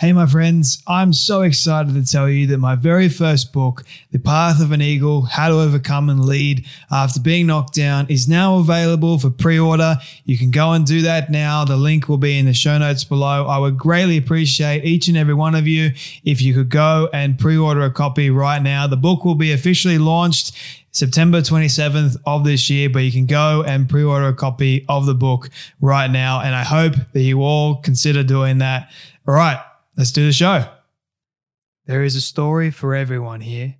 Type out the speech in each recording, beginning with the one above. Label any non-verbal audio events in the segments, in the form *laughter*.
Hey, my friends, I'm so excited to tell you that my very first book, The Path of an Eagle How to Overcome and Lead After Being Knocked Down, is now available for pre order. You can go and do that now. The link will be in the show notes below. I would greatly appreciate each and every one of you if you could go and pre order a copy right now. The book will be officially launched September 27th of this year, but you can go and pre order a copy of the book right now. And I hope that you all consider doing that. All right. Let's do the show. There is a story for everyone here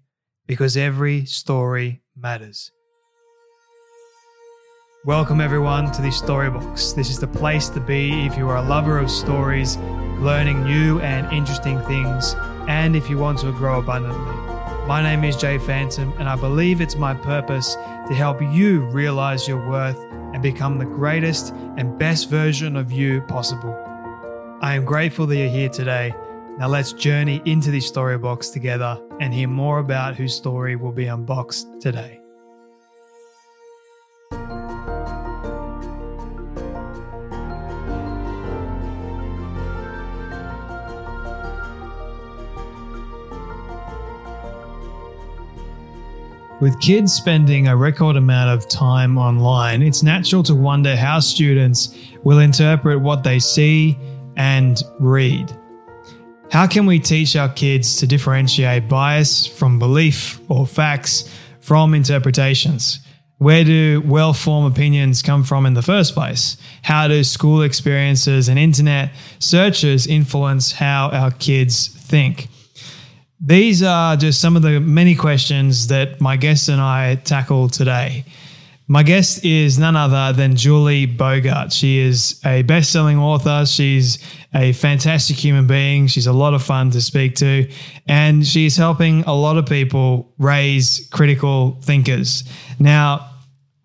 because every story matters. Welcome, everyone, to the Storybox. This is the place to be if you are a lover of stories, learning new and interesting things, and if you want to grow abundantly. My name is Jay Phantom, and I believe it's my purpose to help you realize your worth and become the greatest and best version of you possible. I am grateful that you're here today. Now let's journey into this story box together and hear more about whose story will be unboxed today. With kids spending a record amount of time online, it's natural to wonder how students will interpret what they see, and read. How can we teach our kids to differentiate bias from belief or facts from interpretations? Where do well formed opinions come from in the first place? How do school experiences and internet searches influence how our kids think? These are just some of the many questions that my guests and I tackle today. My guest is none other than Julie Bogart. She is a best selling author. She's a fantastic human being. She's a lot of fun to speak to. And she's helping a lot of people raise critical thinkers. Now,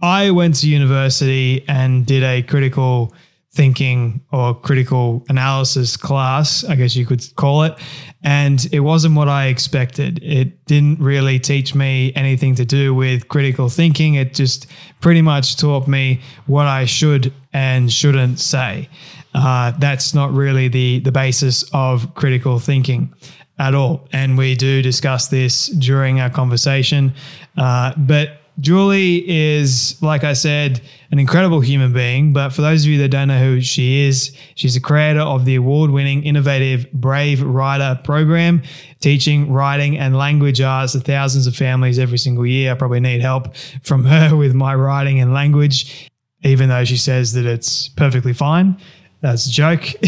I went to university and did a critical thinking or critical analysis class, I guess you could call it. And it wasn't what I expected. It didn't really teach me anything to do with critical thinking. It just pretty much taught me what I should and shouldn't say. Uh, that's not really the, the basis of critical thinking at all. And we do discuss this during our conversation. Uh, but Julie is, like I said, an incredible human being. But for those of you that don't know who she is, she's the creator of the award winning, innovative Brave Writer program, teaching writing and language arts to thousands of families every single year. I probably need help from her *laughs* with my writing and language, even though she says that it's perfectly fine. That's a joke. *laughs*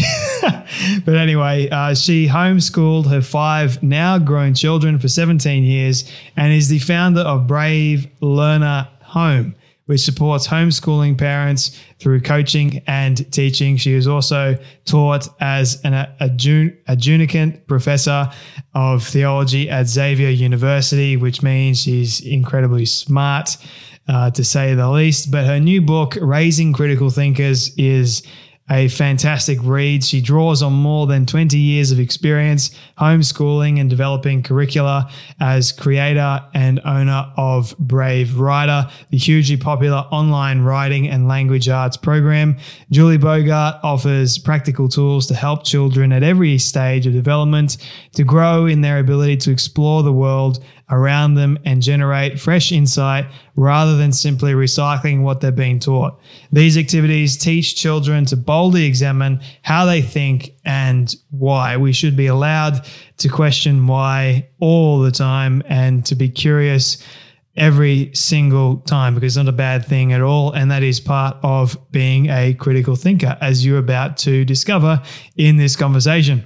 but anyway, uh, she homeschooled her five now grown children for 17 years and is the founder of Brave Learner Home, which supports homeschooling parents through coaching and teaching. She is also taught as an adjunct professor of theology at Xavier University, which means she's incredibly smart, uh, to say the least. But her new book, Raising Critical Thinkers, is a fantastic read. She draws on more than 20 years of experience homeschooling and developing curricula as creator and owner of Brave Writer, the hugely popular online writing and language arts program. Julie Bogart offers practical tools to help children at every stage of development to grow in their ability to explore the world around them and generate fresh insight rather than simply recycling what they're being taught. These activities teach children to boldly examine how they think and why. We should be allowed to question why all the time and to be curious every single time because it's not a bad thing at all. And that is part of being a critical thinker, as you're about to discover in this conversation.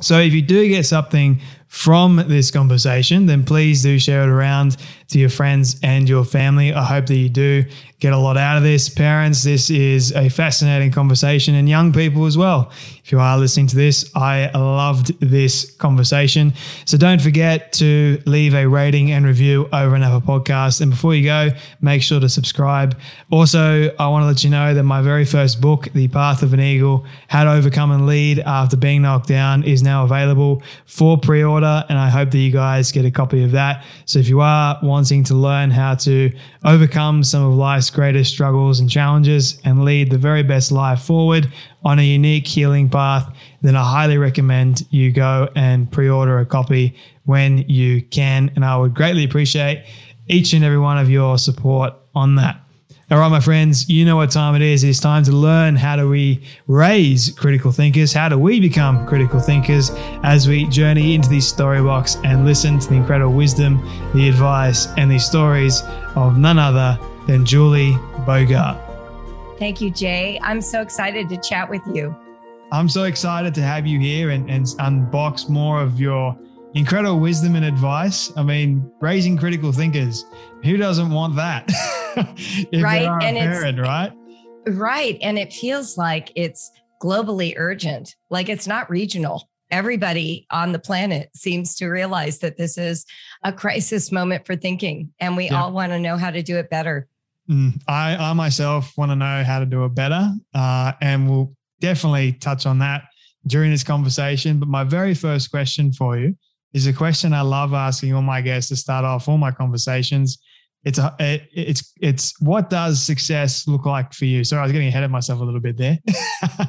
So, if you do get something from this conversation, then please do share it around to your friends and your family. I hope that you do get a lot out of this. Parents, this is a fascinating conversation, and young people as well. If you are listening to this, I loved this conversation. So don't forget to leave a rating and review over an Apple Podcast. And before you go, make sure to subscribe. Also, I want to let you know that my very first book, The Path of an Eagle How to Overcome and Lead After Being Knocked Down, is now available for pre order and I hope that you guys get a copy of that. So if you are wanting to learn how to overcome some of life's greatest struggles and challenges and lead the very best life forward on a unique healing path, then I highly recommend you go and pre order a copy when you can. And I would greatly appreciate each and every one of your support on that. All right, my friends, you know what time it is. It's time to learn how do we raise critical thinkers? How do we become critical thinkers as we journey into the story box and listen to the incredible wisdom, the advice, and the stories of none other than Julie Bogart. Thank you, Jay. I'm so excited to chat with you. I'm so excited to have you here and, and unbox more of your incredible wisdom and advice. I mean, raising critical thinkers. Who doesn't want that? *laughs* *laughs* right. and parent, it's right. Right. And it feels like it's globally urgent, like it's not regional. Everybody on the planet seems to realize that this is a crisis moment for thinking, and we yeah. all want to know how to do it better. Mm, I, I myself want to know how to do it better, uh, and we'll definitely touch on that during this conversation. But my very first question for you is a question I love asking all my guests to start off all my conversations. It's a, it, it's it's what does success look like for you? Sorry, I was getting ahead of myself a little bit there. *laughs*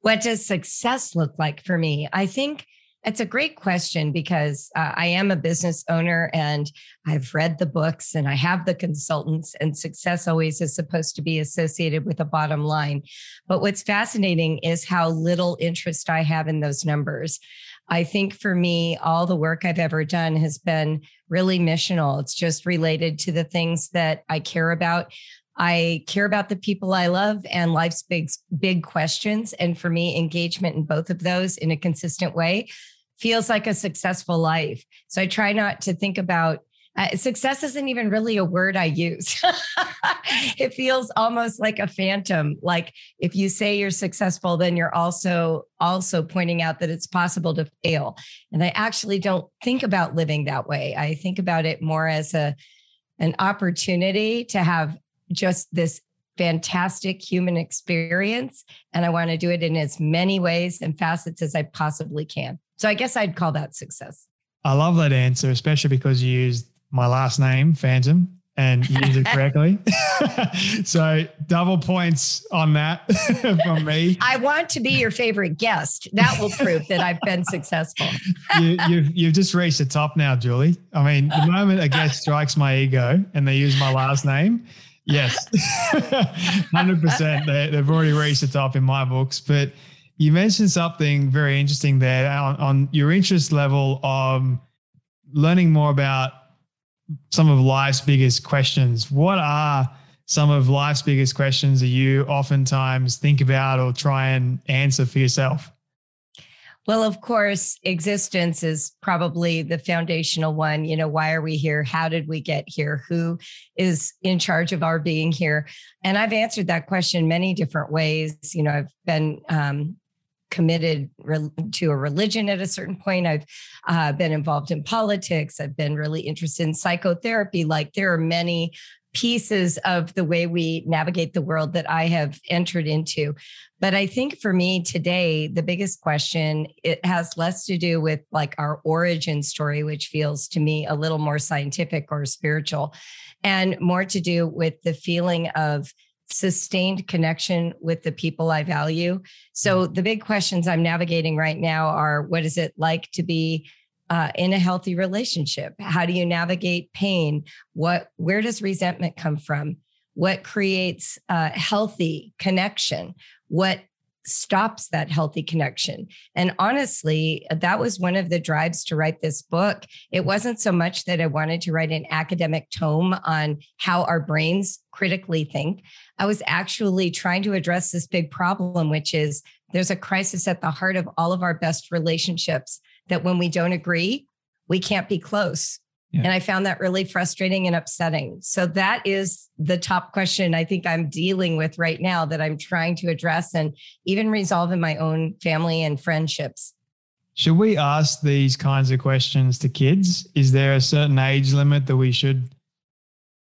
what does success look like for me? I think it's a great question because uh, I am a business owner and I've read the books and I have the consultants, and success always is supposed to be associated with a bottom line. But what's fascinating is how little interest I have in those numbers. I think for me, all the work I've ever done has been really missional. It's just related to the things that I care about. I care about the people I love and life's big, big questions. And for me, engagement in both of those in a consistent way feels like a successful life. So I try not to think about uh, success isn't even really a word I use. *laughs* it feels almost like a phantom. Like if you say you're successful, then you're also also pointing out that it's possible to fail. And I actually don't think about living that way. I think about it more as a an opportunity to have just this fantastic human experience and I want to do it in as many ways and facets as I possibly can. So I guess I'd call that success. I love that answer, especially because you used my last name, Phantom, and use it *laughs* correctly. *laughs* so double points on that *laughs* from me. I want to be your favorite guest. That will prove that I've been successful. you, have you've, you've just reached the top now, Julie. I mean, the moment a guest strikes my ego and they use my last name, yes, hundred percent. They, they've already reached the top in my books. But you mentioned something very interesting there on, on your interest level of learning more about some of life's biggest questions. What are some of life's biggest questions that you oftentimes think about or try and answer for yourself? Well, of course, existence is probably the foundational one. You know, why are we here? How did we get here? Who is in charge of our being here? And I've answered that question many different ways. You know, I've been um, committed re- to a religion at a certain point. I've uh, been involved in politics. I've been really interested in psychotherapy. Like there are many pieces of the way we navigate the world that I have entered into. But I think for me today, the biggest question, it has less to do with like our origin story, which feels to me a little more scientific or spiritual, and more to do with the feeling of sustained connection with the people I value. So mm-hmm. the big questions I'm navigating right now are what is it like to be uh, in a healthy relationship? How do you navigate pain? What where does resentment come from? What creates a healthy connection? What stops that healthy connection. And honestly, that was one of the drives to write this book. It wasn't so much that I wanted to write an academic tome on how our brains critically think. I was actually trying to address this big problem, which is there's a crisis at the heart of all of our best relationships that when we don't agree, we can't be close. Yeah. And I found that really frustrating and upsetting. So that is the top question I think I'm dealing with right now that I'm trying to address and even resolve in my own family and friendships. Should we ask these kinds of questions to kids? Is there a certain age limit that we should,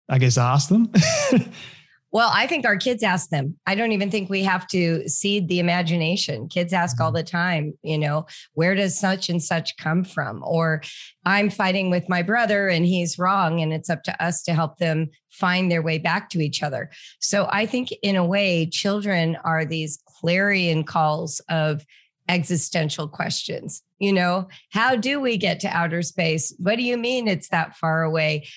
I guess, ask them? *laughs* Well, I think our kids ask them. I don't even think we have to seed the imagination. Kids ask all mm-hmm. the time, you know, where does such and such come from? Or I'm fighting with my brother and he's wrong. And it's up to us to help them find their way back to each other. So I think, in a way, children are these clarion calls of existential questions. You know, how do we get to outer space? What do you mean it's that far away?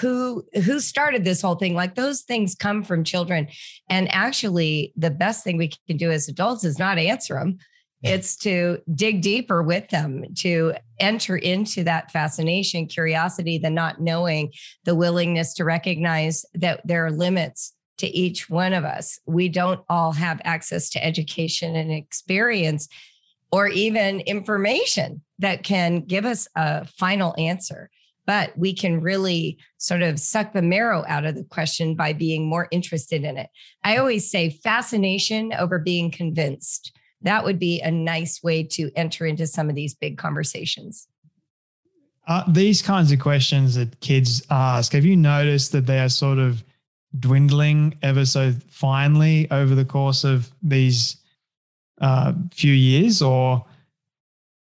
Who who started this whole thing like those things come from children. And actually the best thing we can do as adults is not answer them it's to dig deeper with them to enter into that fascination curiosity the not knowing the willingness to recognize that there are limits to each one of us. We don't all have access to education and experience or even information that can give us a final answer but we can really sort of suck the marrow out of the question by being more interested in it. I always say fascination over being convinced. That would be a nice way to enter into some of these big conversations. Uh, these kinds of questions that kids ask, have you noticed that they are sort of dwindling ever so finely over the course of these uh, few years? Or,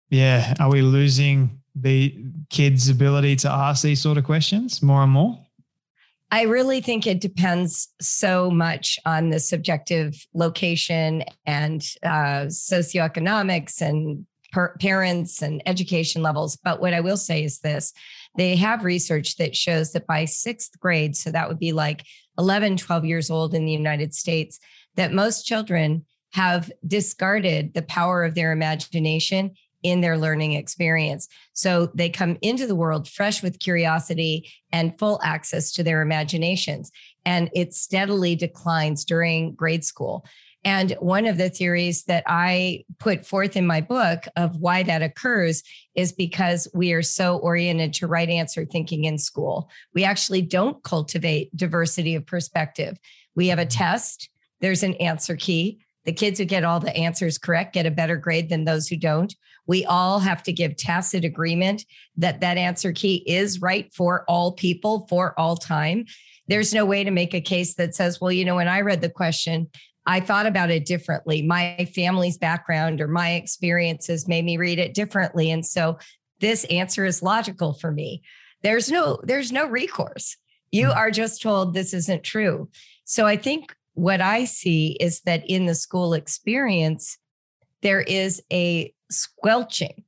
yeah, are we losing the kids' ability to ask these sort of questions more and more? I really think it depends so much on the subjective location and uh, socioeconomics and per- parents and education levels. But what I will say is this they have research that shows that by sixth grade, so that would be like 11, 12 years old in the United States, that most children have discarded the power of their imagination in their learning experience. So they come into the world fresh with curiosity and full access to their imaginations. And it steadily declines during grade school. And one of the theories that I put forth in my book of why that occurs is because we are so oriented to right answer thinking in school. We actually don't cultivate diversity of perspective. We have a mm-hmm. test, there's an answer key. The kids who get all the answers correct get a better grade than those who don't. We all have to give tacit agreement that that answer key is right for all people for all time. There's no way to make a case that says, well, you know, when I read the question, I thought about it differently. My family's background or my experiences made me read it differently. And so this answer is logical for me. There's no there's no recourse. You hmm. are just told this isn't true. So I think what I see is that in the school experience, there is a squelching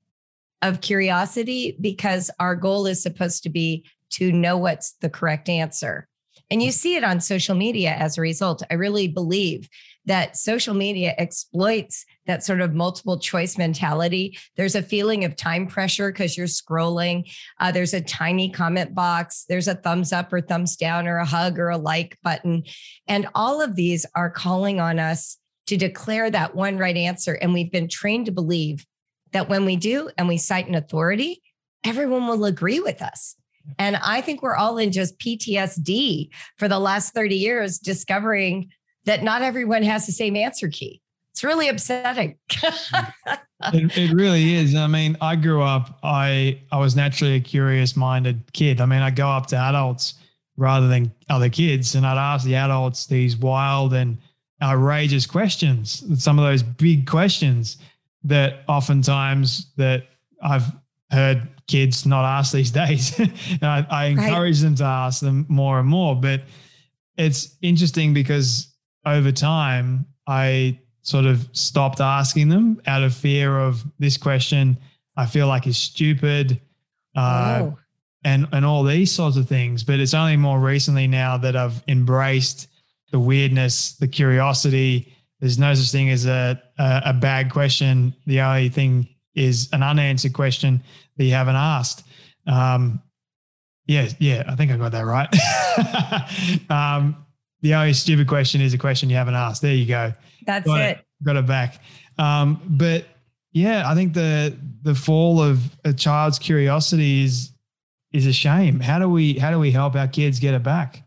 of curiosity because our goal is supposed to be to know what's the correct answer. And you see it on social media as a result. I really believe that social media exploits that sort of multiple choice mentality. There's a feeling of time pressure because you're scrolling. Uh, there's a tiny comment box. There's a thumbs up or thumbs down or a hug or a like button. And all of these are calling on us to declare that one right answer. And we've been trained to believe that when we do and we cite an authority, everyone will agree with us. And I think we're all in just PTSD for the last 30 years, discovering that not everyone has the same answer key. It's really upsetting. *laughs* it, it really is. I mean, I grew up, I I was naturally a curious minded kid. I mean, I go up to adults rather than other kids, and I'd ask the adults these wild and outrageous questions, some of those big questions that oftentimes that I've heard kids not ask these *laughs* days. I, I, encourage right. them to ask them more and more. But it's interesting because over time, I sort of stopped asking them out of fear of this question. I feel like is stupid, uh, oh. and and all these sorts of things. But it's only more recently now that I've embraced the weirdness, the curiosity. There's no such thing as a, a, a bad question. The only thing is an unanswered question that you haven't asked. Um, yeah, yeah, I think I got that right. *laughs* um, the only stupid question is a question you haven't asked. There you go. That's got it. it. Got it back. Um, but yeah, I think the the fall of a child's curiosity is is a shame. How do we how do we help our kids get it back?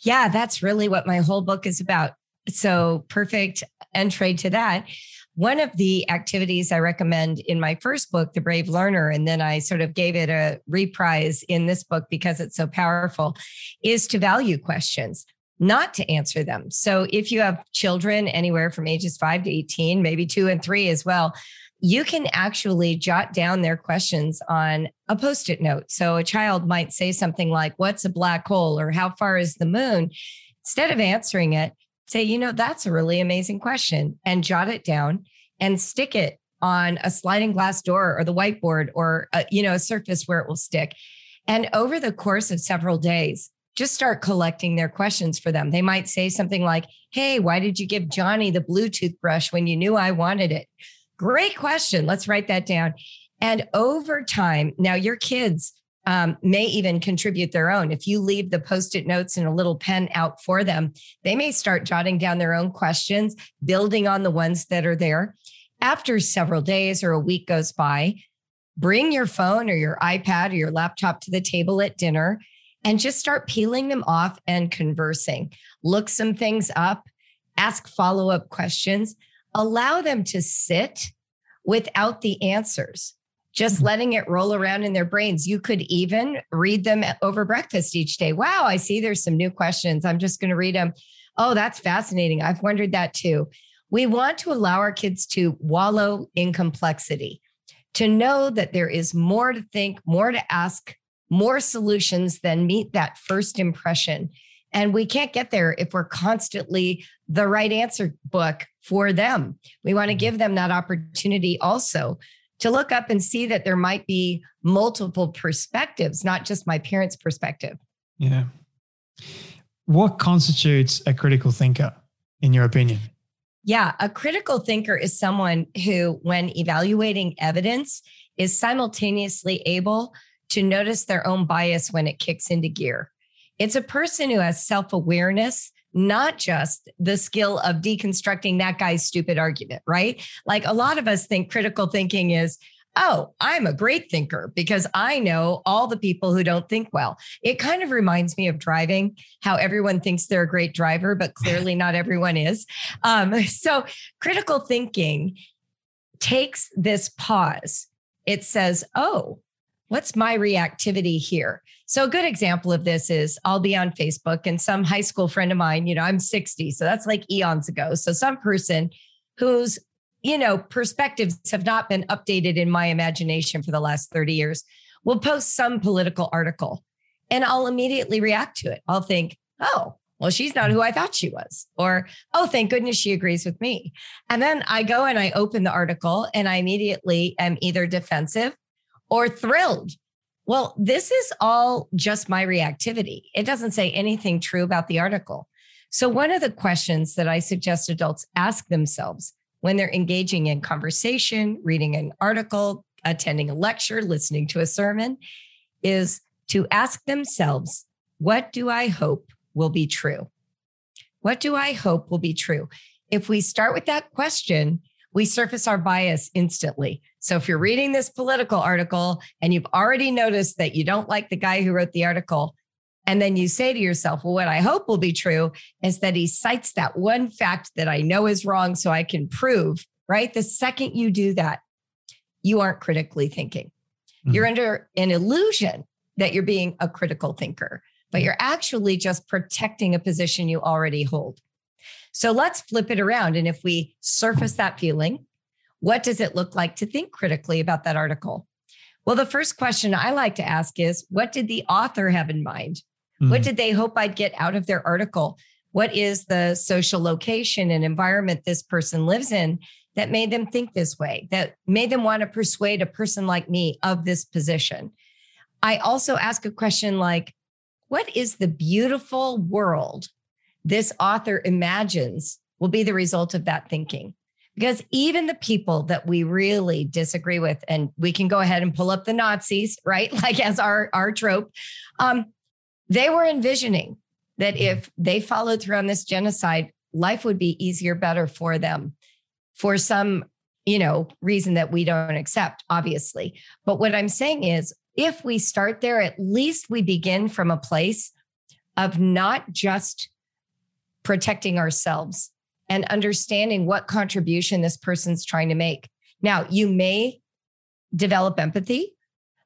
Yeah, that's really what my whole book is about. So perfect entry to that. One of the activities I recommend in my first book, The Brave Learner, and then I sort of gave it a reprise in this book because it's so powerful, is to value questions. not to answer them. So if you have children anywhere from ages five to 18, maybe two and three as well, you can actually jot down their questions on a post it note. So a child might say something like, What's a black hole? or How far is the moon? Instead of answering it, say, You know, that's a really amazing question and jot it down and stick it on a sliding glass door or the whiteboard or, a, you know, a surface where it will stick. And over the course of several days, just start collecting their questions for them. They might say something like, Hey, why did you give Johnny the Bluetooth brush when you knew I wanted it? Great question. Let's write that down. And over time, now your kids um, may even contribute their own. If you leave the post it notes and a little pen out for them, they may start jotting down their own questions, building on the ones that are there. After several days or a week goes by, bring your phone or your iPad or your laptop to the table at dinner and just start peeling them off and conversing. Look some things up, ask follow up questions, allow them to sit without the answers, just mm-hmm. letting it roll around in their brains. You could even read them over breakfast each day. Wow, I see there's some new questions. I'm just going to read them. Oh, that's fascinating. I've wondered that too. We want to allow our kids to wallow in complexity, to know that there is more to think, more to ask, more solutions than meet that first impression. And we can't get there if we're constantly the right answer book for them. We want to give them that opportunity also to look up and see that there might be multiple perspectives, not just my parents' perspective. Yeah. What constitutes a critical thinker, in your opinion? Yeah, a critical thinker is someone who, when evaluating evidence, is simultaneously able to notice their own bias when it kicks into gear. It's a person who has self awareness, not just the skill of deconstructing that guy's stupid argument, right? Like a lot of us think critical thinking is, oh, I'm a great thinker because I know all the people who don't think well. It kind of reminds me of driving, how everyone thinks they're a great driver, but clearly not everyone is. Um, so critical thinking takes this pause. It says, oh, what's my reactivity here? So a good example of this is I'll be on Facebook and some high school friend of mine, you know, I'm 60, so that's like eons ago. So some person whose, you know, perspectives have not been updated in my imagination for the last 30 years will post some political article and I'll immediately react to it. I'll think, "Oh, well, she's not who I thought she was. Or, oh, thank goodness she agrees with me. And then I go and I open the article and I immediately am either defensive or thrilled. Well, this is all just my reactivity. It doesn't say anything true about the article. So, one of the questions that I suggest adults ask themselves when they're engaging in conversation, reading an article, attending a lecture, listening to a sermon is to ask themselves, what do I hope will be true? What do I hope will be true? If we start with that question, we surface our bias instantly. So if you're reading this political article and you've already noticed that you don't like the guy who wrote the article, and then you say to yourself, well, what I hope will be true is that he cites that one fact that I know is wrong so I can prove, right? The second you do that, you aren't critically thinking. Mm-hmm. You're under an illusion that you're being a critical thinker, but you're actually just protecting a position you already hold. So let's flip it around. And if we surface that feeling, what does it look like to think critically about that article? Well, the first question I like to ask is what did the author have in mind? Mm-hmm. What did they hope I'd get out of their article? What is the social location and environment this person lives in that made them think this way, that made them want to persuade a person like me of this position? I also ask a question like, what is the beautiful world this author imagines will be the result of that thinking. Because even the people that we really disagree with, and we can go ahead and pull up the Nazis, right? *laughs* Like as our, our trope, um, they were envisioning that if they followed through on this genocide, life would be easier, better for them for some, you know, reason that we don't accept, obviously. But what I'm saying is, if we start there, at least we begin from a place of not just protecting ourselves and understanding what contribution this person's trying to make. Now, you may develop empathy,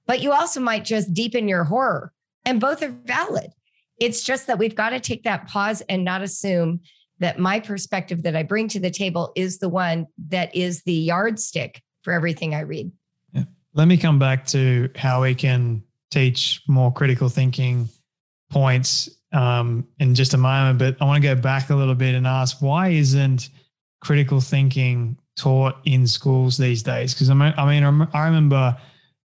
but you also might just deepen your horror, and both are valid. It's just that we've got to take that pause and not assume that my perspective that I bring to the table is the one that is the yardstick for everything I read. Yeah. Let me come back to how we can teach more critical thinking points um, in just a moment, but I want to go back a little bit and ask why isn't critical thinking taught in schools these days? Because I mean, I mean, I remember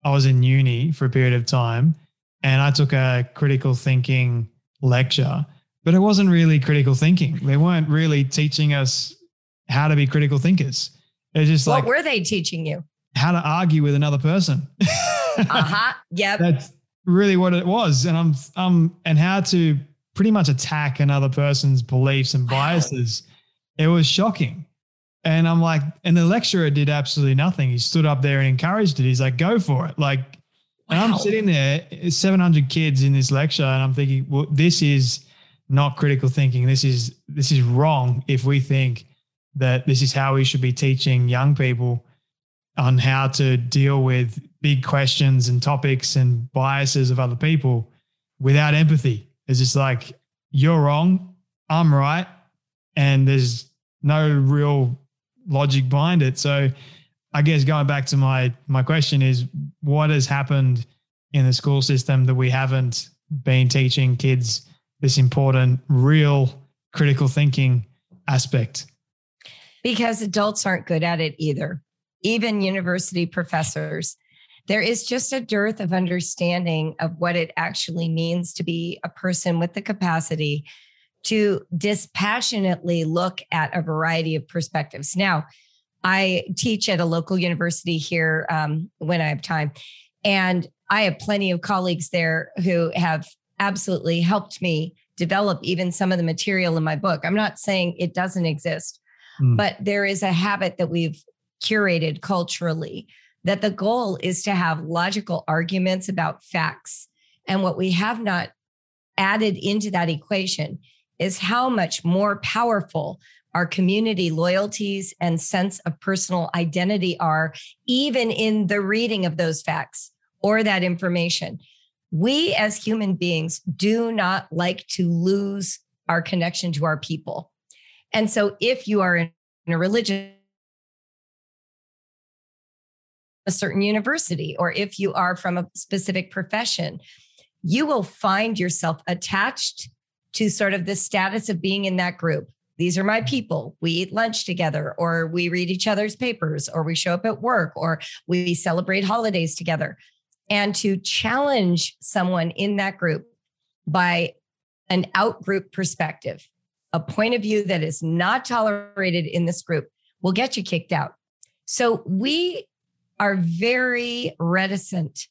I was in uni for a period of time and I took a critical thinking lecture, but it wasn't really critical thinking. They weren't really teaching us how to be critical thinkers. It's just what like, what were they teaching you? How to argue with another person. *laughs* uh huh. Yep. That's really what it was. And I'm, um, and how to pretty much attack another person's beliefs and biases. Wow. It was shocking. And I'm like, and the lecturer did absolutely nothing. He stood up there and encouraged it. He's like, go for it. Like, wow. and I'm sitting there, 700 kids in this lecture, and I'm thinking, well, this is not critical thinking. This is this is wrong if we think that this is how we should be teaching young people on how to deal with big questions and topics and biases of other people without empathy. It's just like you're wrong, I'm right, and there's no real logic behind it. So I guess going back to my my question is what has happened in the school system that we haven't been teaching kids this important real critical thinking aspect? Because adults aren't good at it either. Even university professors. There is just a dearth of understanding of what it actually means to be a person with the capacity to dispassionately look at a variety of perspectives. Now, I teach at a local university here um, when I have time, and I have plenty of colleagues there who have absolutely helped me develop even some of the material in my book. I'm not saying it doesn't exist, mm. but there is a habit that we've curated culturally that the goal is to have logical arguments about facts. And what we have not added into that equation is how much more powerful our community loyalties and sense of personal identity are, even in the reading of those facts or that information. We as human beings do not like to lose our connection to our people. And so if you are in a religion, a certain university, or if you are from a specific profession, you will find yourself attached to sort of the status of being in that group. These are my people. We eat lunch together, or we read each other's papers, or we show up at work, or we celebrate holidays together. And to challenge someone in that group by an out group perspective, a point of view that is not tolerated in this group will get you kicked out. So we are very reticent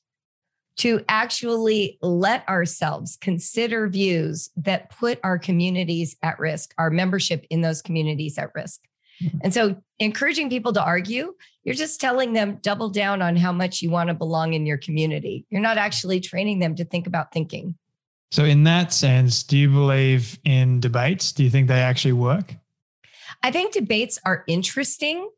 to actually let ourselves consider views that put our communities at risk, our membership in those communities at risk. Mm-hmm. And so, encouraging people to argue, you're just telling them double down on how much you want to belong in your community. You're not actually training them to think about thinking. So, in that sense, do you believe in debates? Do you think they actually work? I think debates are interesting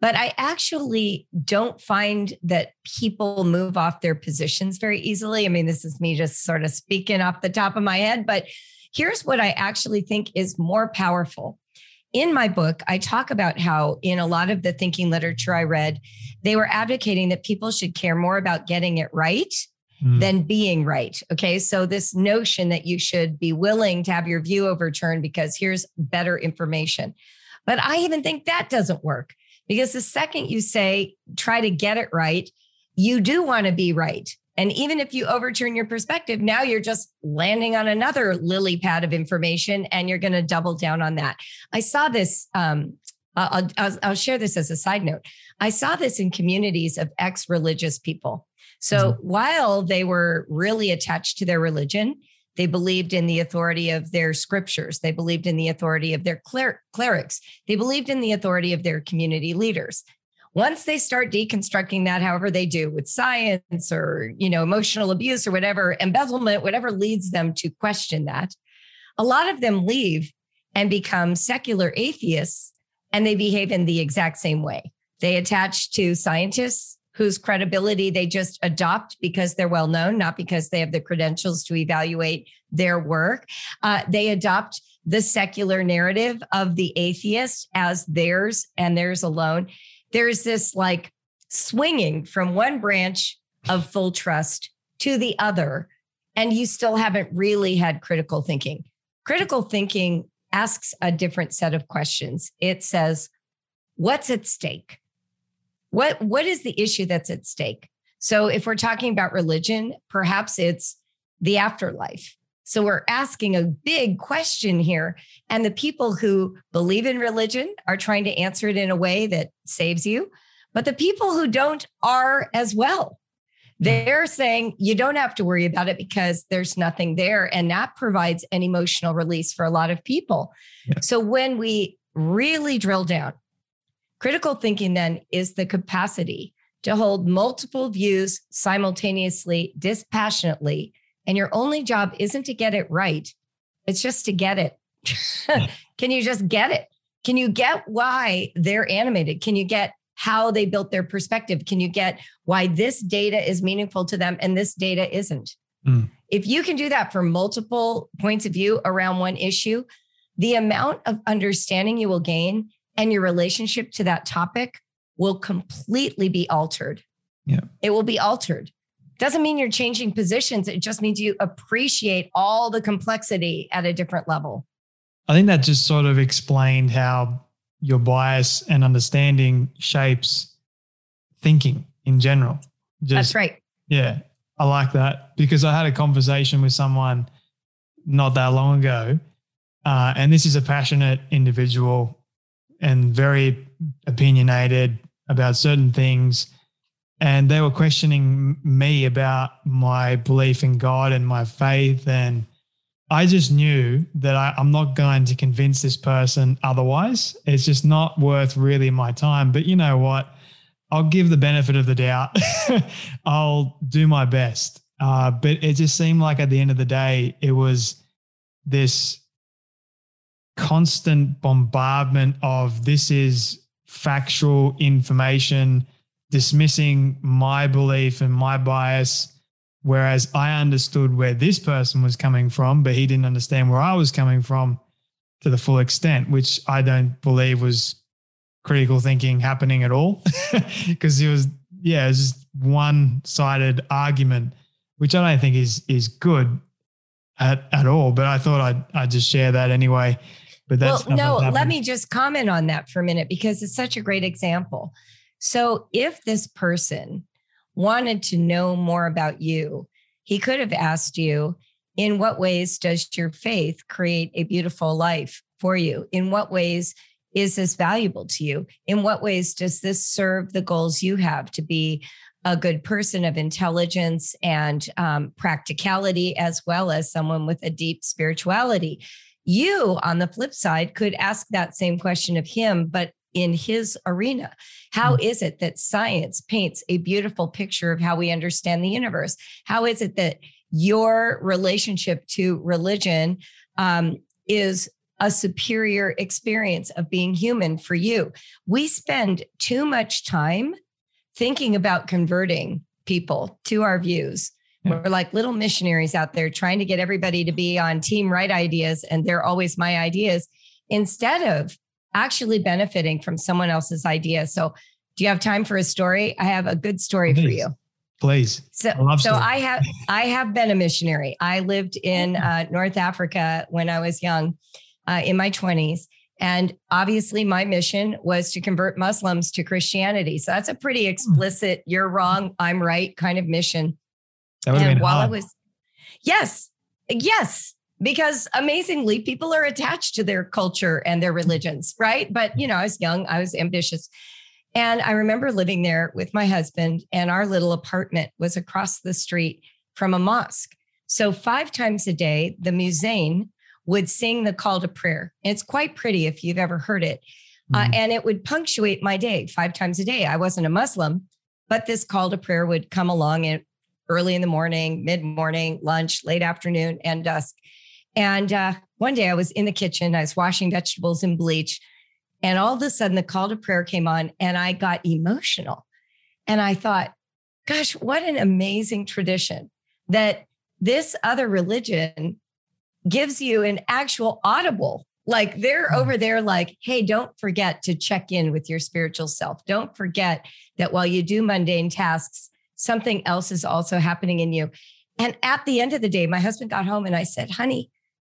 but I actually don't find that people move off their positions very easily. I mean, this is me just sort of speaking off the top of my head, but here's what I actually think is more powerful. In my book, I talk about how, in a lot of the thinking literature I read, they were advocating that people should care more about getting it right mm. than being right. Okay. So, this notion that you should be willing to have your view overturned because here's better information. But I even think that doesn't work because the second you say, try to get it right, you do want to be right. And even if you overturn your perspective, now you're just landing on another lily pad of information and you're going to double down on that. I saw this. Um, I'll, I'll, I'll, share this as a side note. I saw this in communities of ex religious people. So mm-hmm. while they were really attached to their religion, they believed in the authority of their scriptures. They believed in the authority of their cler- clerics. They believed in the authority of their community leaders. Once they start deconstructing that, however they do with science or, you know, emotional abuse or whatever, embezzlement, whatever leads them to question that, a lot of them leave and become secular atheists and they behave in the exact same way. They attach to scientists whose credibility they just adopt because they're well known, not because they have the credentials to evaluate their work. Uh, they adopt the secular narrative of the atheist as theirs and theirs alone. There's this like swinging from one branch of full trust to the other, and you still haven't really had critical thinking. Critical thinking asks a different set of questions. It says, what's at stake? What, what is the issue that's at stake? So if we're talking about religion, perhaps it's the afterlife. So we're asking a big question here. And the people who believe in religion are trying to answer it in a way that saves you. But the people who don't are as well. They're saying you don't have to worry about it because there's nothing there. And that provides an emotional release for a lot of people. Yeah. So when we really drill down, critical thinking then is the capacity to hold multiple views simultaneously, dispassionately. And your only job isn't to get it right, it's just to get it. *laughs* Can you just get it? Can you get why they're animated? Can you get how they built their perspective? Can you get why this data is meaningful to them and this data isn't? Mm. If you can do that for multiple points of view around one issue, the amount of understanding you will gain and your relationship to that topic will completely be altered. Yeah. It will be altered. Doesn't mean you're changing positions. It just means you appreciate all the complexity at a different level. I think that just sort of explained how your bias and understanding shapes thinking in general. Just, That's right. Yeah, I like that because I had a conversation with someone not that long ago, uh, and this is a passionate individual and very opinionated about certain things. And they were questioning me about my belief in God and my faith and I just knew that I, am not going to convince this person otherwise. It's just not worth really my time. But you know what? I'll give the benefit of the doubt. *laughs* I'll do my best. Uh, but it just seemed like at the end of the day, it was this constant bombardment of this is factual information, dismissing my belief and my bias Whereas I understood where this person was coming from, but he didn't understand where I was coming from to the full extent, which I don't believe was critical thinking happening at all. *laughs* Because it was, yeah, it was just one sided argument, which I don't think is is good at, at all. But I thought I'd I'd just share that anyway. But that's well, no, let me just comment on that for a minute because it's such a great example. So if this person wanted to know more about you, he could have asked you, in what ways does your faith create a beautiful life for you? In what ways is this valuable to you? In what ways does this serve the goals you have to be a good person of intelligence and um, practicality, as well as someone with a deep spirituality? You, on the flip side, could ask that same question of him, but in his arena. How mm. is it that science paints a beautiful picture of how we understand the universe? How is it that your relationship to religion um, is a superior experience of being human for you? We spend too much time thinking about converting people to our views. Yeah. We're like little missionaries out there trying to get everybody to be on team right ideas, and they're always my ideas instead of actually benefiting from someone else's idea. So, do you have time for a story? I have a good story Please. for you. Please. So, I so I have *laughs* I have been a missionary. I lived in uh, North Africa when I was young, uh, in my twenties, and obviously my mission was to convert Muslims to Christianity. So that's a pretty hmm. explicit "you're wrong, I'm right" kind of mission. That would and while hard. I was, yes, yes, because amazingly people are attached to their culture and their religions right but you know i was young i was ambitious and i remember living there with my husband and our little apartment was across the street from a mosque so five times a day the muezzin would sing the call to prayer it's quite pretty if you've ever heard it mm-hmm. uh, and it would punctuate my day five times a day i wasn't a muslim but this call to prayer would come along in early in the morning mid morning lunch late afternoon and dusk and uh, one day I was in the kitchen, I was washing vegetables in bleach, and all of a sudden the call to prayer came on, and I got emotional. And I thought, gosh, what an amazing tradition that this other religion gives you an actual audible. Like they're hmm. over there, like, hey, don't forget to check in with your spiritual self. Don't forget that while you do mundane tasks, something else is also happening in you. And at the end of the day, my husband got home and I said, honey,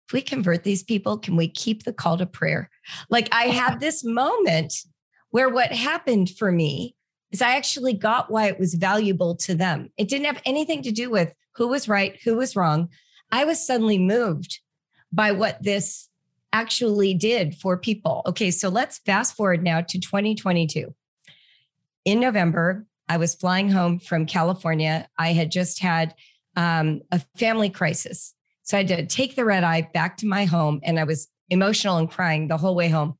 if we convert these people, can we keep the call to prayer? Like I *laughs* had this moment where what happened for me is I actually got why it was valuable to them. It didn't have anything to do with who was right, who was wrong. I was suddenly moved by what this actually did for people. Okay, so let's fast forward now to 2022. In November, I was flying home from California. I had just had um, a family crisis. So I had to take the red eye back to my home, and I was emotional and crying the whole way home.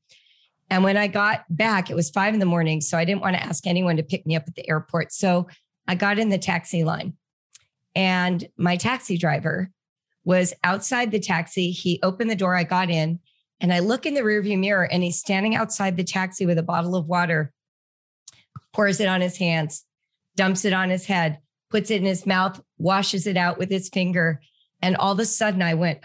And when I got back, it was five in the morning. So I didn't want to ask anyone to pick me up at the airport. So I got in the taxi line, and my taxi driver was outside the taxi. He opened the door, I got in, and I look in the rearview mirror, and he's standing outside the taxi with a bottle of water, pours it on his hands, dumps it on his head, puts it in his mouth, washes it out with his finger. And all of a sudden, I went,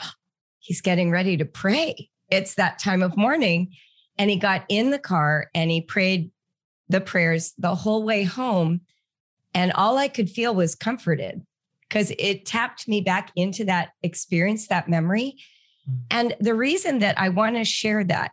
he's getting ready to pray. It's that time of morning. And he got in the car and he prayed the prayers the whole way home. And all I could feel was comforted because it tapped me back into that experience, that memory. Mm. And the reason that I want to share that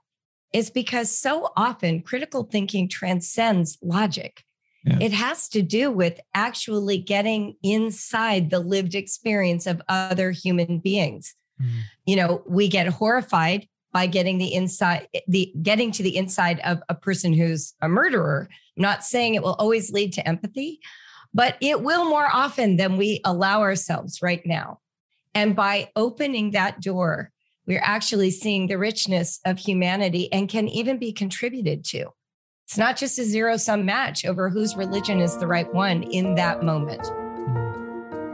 is because so often critical thinking transcends logic. Yeah. It has to do with actually getting inside the lived experience of other human beings. Mm. You know, we get horrified by getting the inside the getting to the inside of a person who's a murderer I'm not saying it will always lead to empathy but it will more often than we allow ourselves right now. And by opening that door we're actually seeing the richness of humanity and can even be contributed to. It's not just a zero sum match over whose religion is the right one in that moment.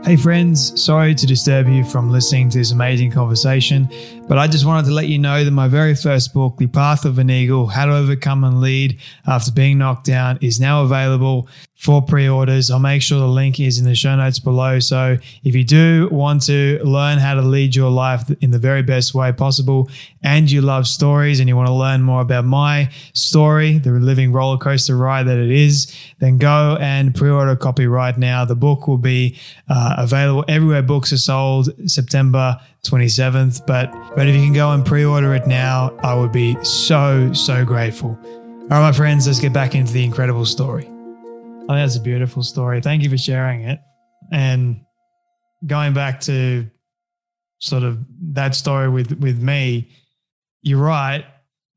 Hey, friends, sorry to disturb you from listening to this amazing conversation, but I just wanted to let you know that my very first book, The Path of an Eagle How to Overcome and Lead After Being Knocked Down, is now available for pre orders. I'll make sure the link is in the show notes below. So if you do want to learn how to lead your life in the very best way possible, and you love stories and you want to learn more about my story, the living roller coaster ride that it is, then go and pre order a copy right now. The book will be uh, available everywhere books are sold September 27th. But, but if you can go and pre order it now, I would be so, so grateful. All right, my friends, let's get back into the incredible story. Think that's a beautiful story. Thank you for sharing it. And going back to sort of that story with with me, you're right.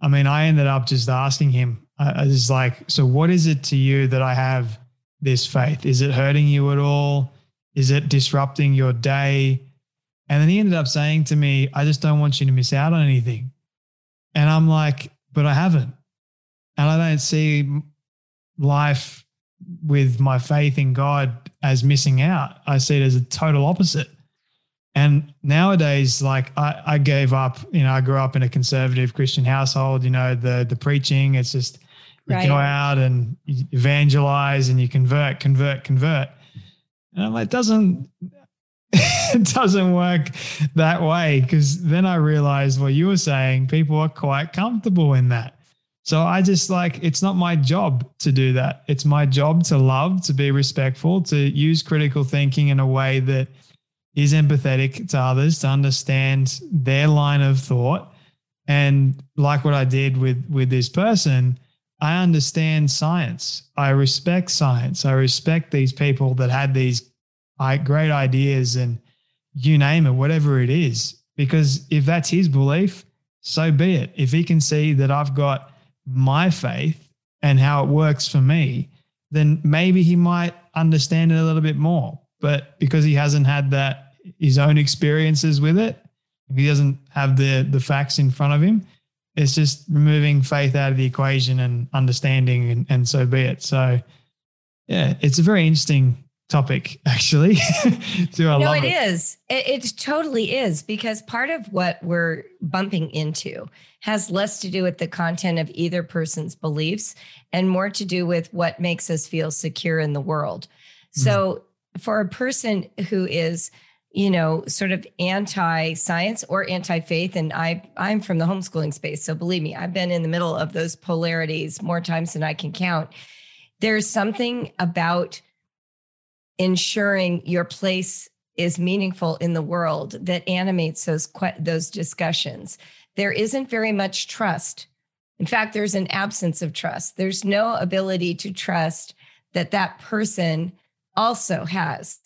I mean, I ended up just asking him. I, I was like, "So, what is it to you that I have this faith? Is it hurting you at all? Is it disrupting your day?" And then he ended up saying to me, "I just don't want you to miss out on anything." And I'm like, "But I haven't." And I don't see life with my faith in God as missing out. I see it as a total opposite. And nowadays, like I, I gave up, you know, I grew up in a conservative Christian household, you know, the the preaching, it's just you right. go out and evangelize and you convert, convert, convert. And I'm like, doesn't *laughs* it doesn't work that way. Cause then I realized what you were saying, people are quite comfortable in that. So I just like, it's not my job to do that. It's my job to love, to be respectful, to use critical thinking in a way that is empathetic to others, to understand their line of thought. And like what I did with, with this person, I understand science. I respect science. I respect these people that had these great ideas and you name it, whatever it is. Because if that's his belief, so be it. If he can see that I've got my faith and how it works for me, then maybe he might understand it a little bit more. But because he hasn't had that his own experiences with it, he doesn't have the the facts in front of him. It's just removing faith out of the equation and understanding, and, and so be it. So, yeah, it's a very interesting topic, *laughs* actually. no, it, it is. It, it totally is because part of what we're bumping into has less to do with the content of either person's beliefs and more to do with what makes us feel secure in the world. So, mm-hmm. for a person who is you know, sort of anti-science or anti-faith. And I, I'm from the homeschooling space. So believe me, I've been in the middle of those polarities more times than I can count. There's something about ensuring your place is meaningful in the world that animates those, those discussions. There isn't very much trust. In fact, there's an absence of trust. There's no ability to trust that that person also has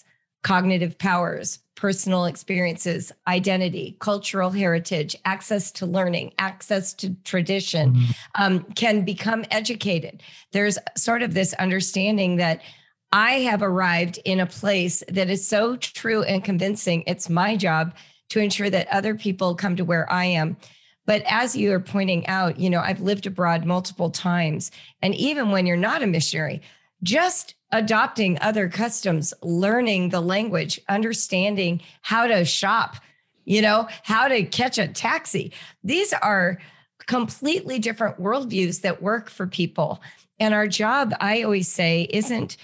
cognitive powers, personal experiences, identity, cultural heritage, access to learning, access to tradition, mm-hmm. um, can become educated. There's sort of this understanding that I have arrived in a place that is so true and convincing. It's my job to ensure that other people come to where I am. But as you are pointing out, you know, I've lived abroad multiple times. And even when you're not a missionary, just adopting other customs, learning the language, understanding how to shop, you know, how to catch a taxi. These are completely different worldviews that work for people. And our job, I always say, isn't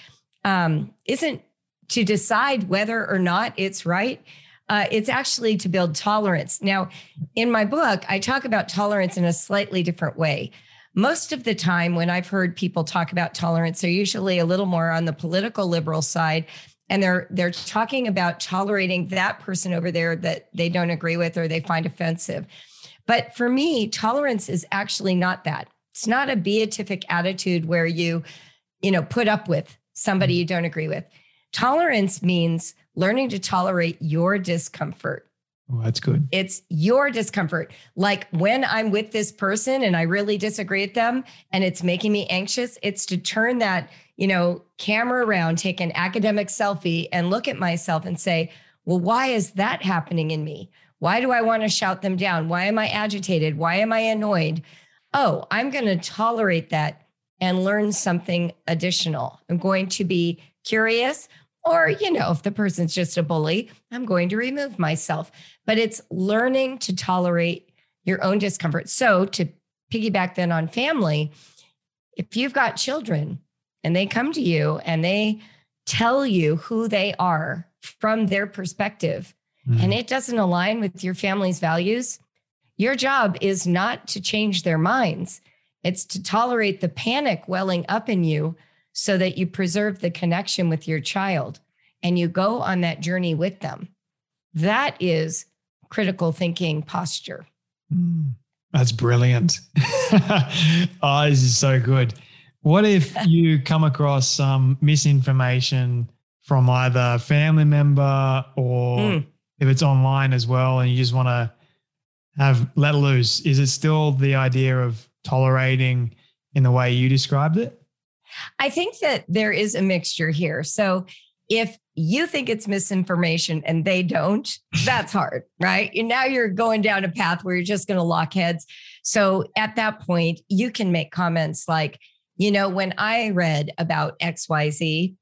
um, isn't to decide whether or not it's right. Uh, it's actually to build tolerance. Now, in my book, I talk about tolerance in a slightly different way most of the time when I've heard people talk about tolerance, they're usually a little more on the political liberal side. And they're they're talking about tolerating that person over there that they don't agree with or they find offensive. But for me, tolerance is actually not that. It's not a beatific attitude where you, you know, put up with somebody mm-hmm. you don't agree with. Tolerance means learning to tolerate your discomfort Oh, that's good. It's your discomfort. Like when I'm with this person and I really disagree with them and it's making me anxious, it's to turn that, you know, camera around, take an academic selfie and look at myself and say, well, why is that happening in me? Why do I want to shout them down? Why am I agitated? Why am I annoyed? Oh, I'm going to tolerate that and learn something additional. I'm going to be curious. Or, you know, if the person's just a bully, I'm going to remove myself. But it's learning to tolerate your own discomfort. So, to piggyback then on family, if you've got children and they come to you and they tell you who they are from their perspective, mm. and it doesn't align with your family's values, your job is not to change their minds. It's to tolerate the panic welling up in you so that you preserve the connection with your child and you go on that journey with them. That is critical thinking posture. Mm, that's brilliant. *laughs* oh, this is so good. What if *laughs* you come across some misinformation from either family member or mm. if it's online as well and you just want to have let loose? Is it still the idea of tolerating in the way you described it? I think that there is a mixture here. So if you think it's misinformation and they don't, that's hard, right? And now you're going down a path where you're just going to lock heads. So at that point, you can make comments like, you know, when I read about XYZ,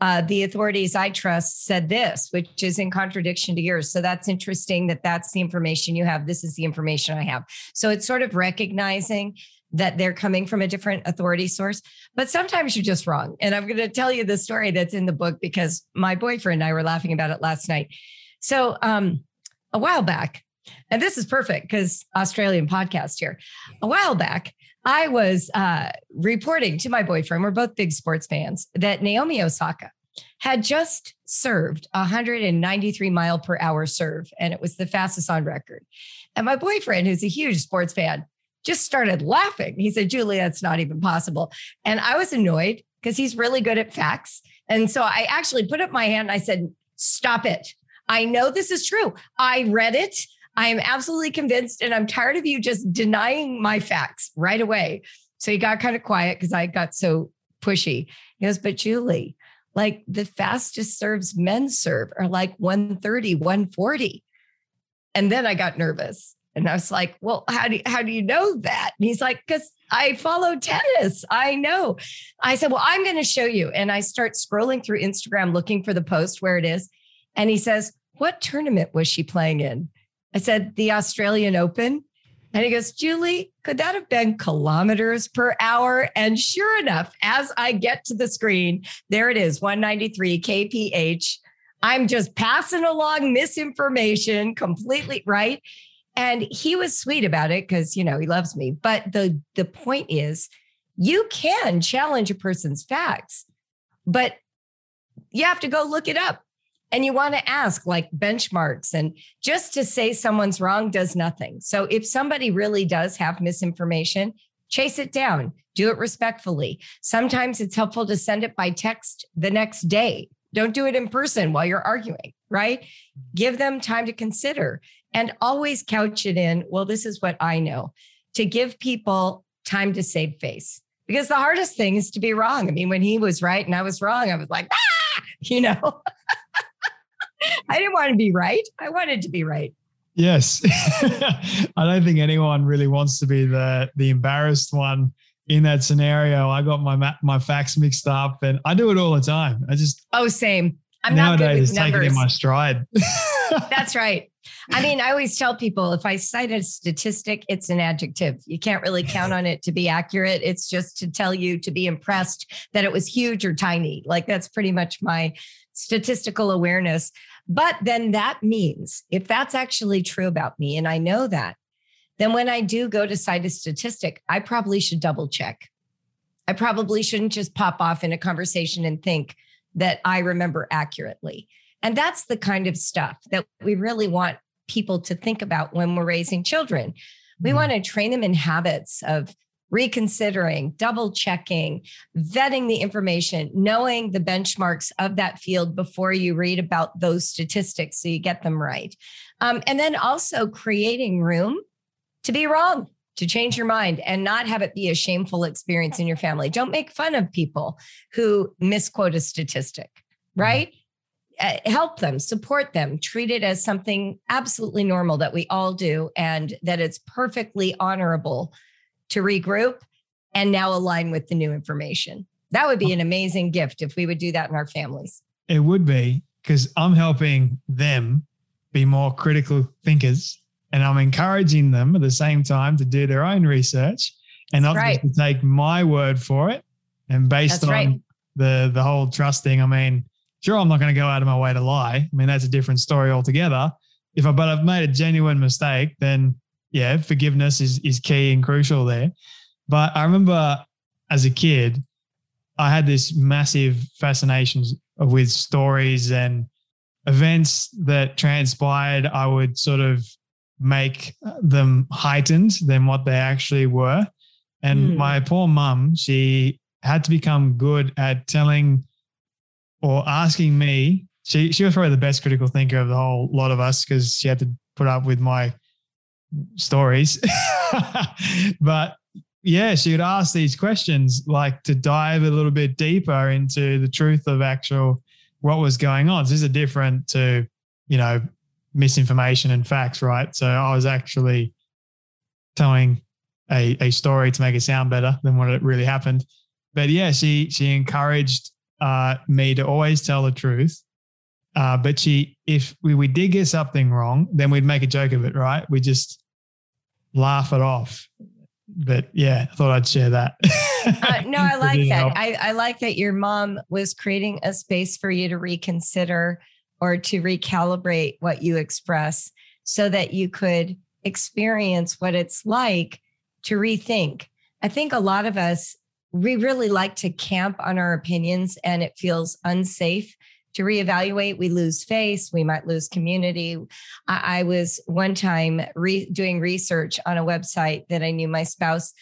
uh, the authorities I trust said this, which is in contradiction to yours. So that's interesting that that's the information you have. This is the information I have. So it's sort of recognizing that they're coming from a different authority source. But sometimes you're just wrong. And I'm going to tell you the story that's in the book because my boyfriend and I were laughing about it last night. So, um, a while back, and this is perfect because Australian podcast here. A while back, I was uh, reporting to my boyfriend, we're both big sports fans, that Naomi Osaka had just served 193 mile per hour serve, and it was the fastest on record. And my boyfriend, who's a huge sports fan, just started laughing. He said, Julie, that's not even possible. And I was annoyed because he's really good at facts. And so I actually put up my hand and I said, Stop it. I know this is true. I read it. I am absolutely convinced, and I'm tired of you just denying my facts right away. So he got kind of quiet because I got so pushy. He goes, But Julie, like the fastest serves men serve are like 130, 140. And then I got nervous And I was like, well, how do, how do you know that? And he's like, because I follow tennis. I know. I said, well, I'm going to show you. And I start scrolling through Instagram looking for the post where it is. And he says, what tournament was she playing in? I said, the Australian Open. And he goes, Julie, could that have been kilometers per hour? And sure enough, as I get to the screen, there it is 193 kph. I'm just passing along misinformation completely right. And he was sweet about it because, you know, he loves me. But the, the point is, you can challenge a person's facts, but you have to go look it up and you want to ask like benchmarks and just to say someone's wrong does nothing. So if somebody really does have misinformation, chase it down, do it respectfully. Sometimes it's helpful to send it by text the next day. Don't do it in person while you're arguing, right? Give them time to consider and always couch it in, well, this is what I know to give people time to save face. Because the hardest thing is to be wrong. I mean, when he was right and I was wrong, I was like, ah, *laughs* you know. *laughs* I didn't want to be right. I wanted to be right. Yes. *laughs* I don't think anyone really wants to be the the embarrassed one in that scenario. I got my my facts mixed up and I do it all the time. I just Oh, same. I'm nowadays not good with take it in my stride. *laughs* That's right. I mean, I always tell people if I cite a statistic, it's an adjective. You can't really count on it to be accurate. It's just to tell you to be impressed that it was huge or tiny. Like that's pretty much my statistical awareness. But then that means if that's actually true about me, and I know that, then when I do go to cite a statistic, I probably should double check. I probably shouldn't just pop off in a conversation and think that I remember accurately. And that's the kind of stuff that we really want people to think about when we're raising children. We mm-hmm. want to train them in habits of reconsidering, double checking, vetting the information, knowing the benchmarks of that field before you read about those statistics so you get them right. Um, and then also creating room to be wrong, to change your mind and not have it be a shameful experience in your family. Don't make fun of people who misquote a statistic, mm-hmm. right? Uh, help them, support them, treat it as something absolutely normal that we all do and that it's perfectly honorable to regroup and now align with the new information. That would be oh. an amazing gift if we would do that in our families. It would be because I'm helping them be more critical thinkers and I'm encouraging them at the same time to do their own research and not right. just to take my word for it. And based that's on right. the the whole trust thing, I mean, sure, I'm not going to go out of my way to lie. I mean, that's a different story altogether. If I but I've made a genuine mistake, then yeah, forgiveness is is key and crucial there. But I remember as a kid, I had this massive fascination with stories and events that transpired. I would sort of make them heightened than what they actually were. And mm. my poor mum, she had to become good at telling or asking me. She she was probably the best critical thinker of the whole lot of us because she had to put up with my stories. *laughs* but yeah, she would ask these questions like to dive a little bit deeper into the truth of actual what was going on. So this is different to, you know, misinformation and facts, right? So I was actually telling a, a story to make it sound better than what it really happened. But yeah, she she encouraged uh, me to always tell the truth uh, but she, if we, we did get something wrong, then we'd make a joke of it, right? We just laugh it off. But yeah, I thought I'd share that. *laughs* uh, no, I like that. I, I like that your mom was creating a space for you to reconsider or to recalibrate what you express so that you could experience what it's like to rethink. I think a lot of us, we really like to camp on our opinions and it feels unsafe to reevaluate. We lose face, we might lose community. I, I was one time re- doing research on a website that I knew my spouse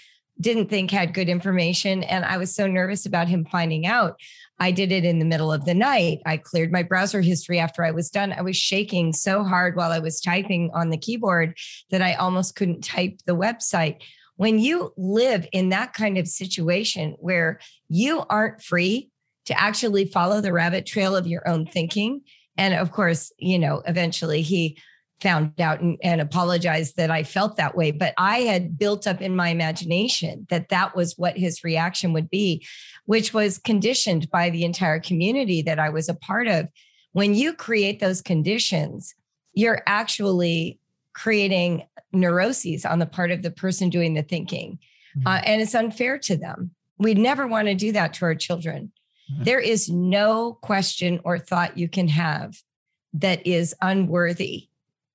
didn't think had good information. And I was so nervous about him finding out. I did it in the middle of the night. I cleared my browser history after I was done. I was shaking so hard while I was typing on the keyboard that I almost couldn't type the website. When you live in that kind of situation where you aren't free to actually follow the rabbit trail of your own thinking. And of course, you know, eventually he found out and, and, apologized that I felt that way. But I had built up in my imagination that that was what his reaction would be, which was conditioned by the entire community that I was a part of. When you create those conditions, you're actually creating neuroses on the part of the person doing the thinking. Mm-hmm. Uh, and it's unfair to them. We'd never want to do that to our children. Mm-hmm. There is no question or thought you can have that is unworthy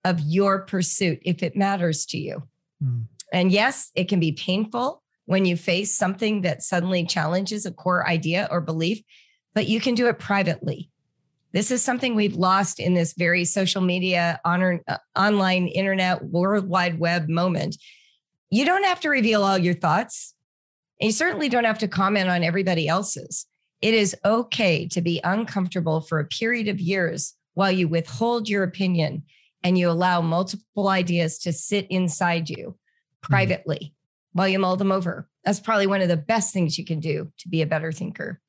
of your pursuit if it matters to you. Mm. And yes, it can be painful when you face something that suddenly challenges a core idea or belief, but you can do it privately. This is something we've lost in this very social media, honor, uh, online, internet, world wide web moment. You don't have to reveal all your thoughts. And you certainly don't have to comment on everybody else's. It is okay to be uncomfortable for a period of years while you withhold your opinion and you allow multiple ideas to sit inside you mm-hmm. privately mm-hmm. while you mull them over. That's probably one of the best things you can do to be a better thinker.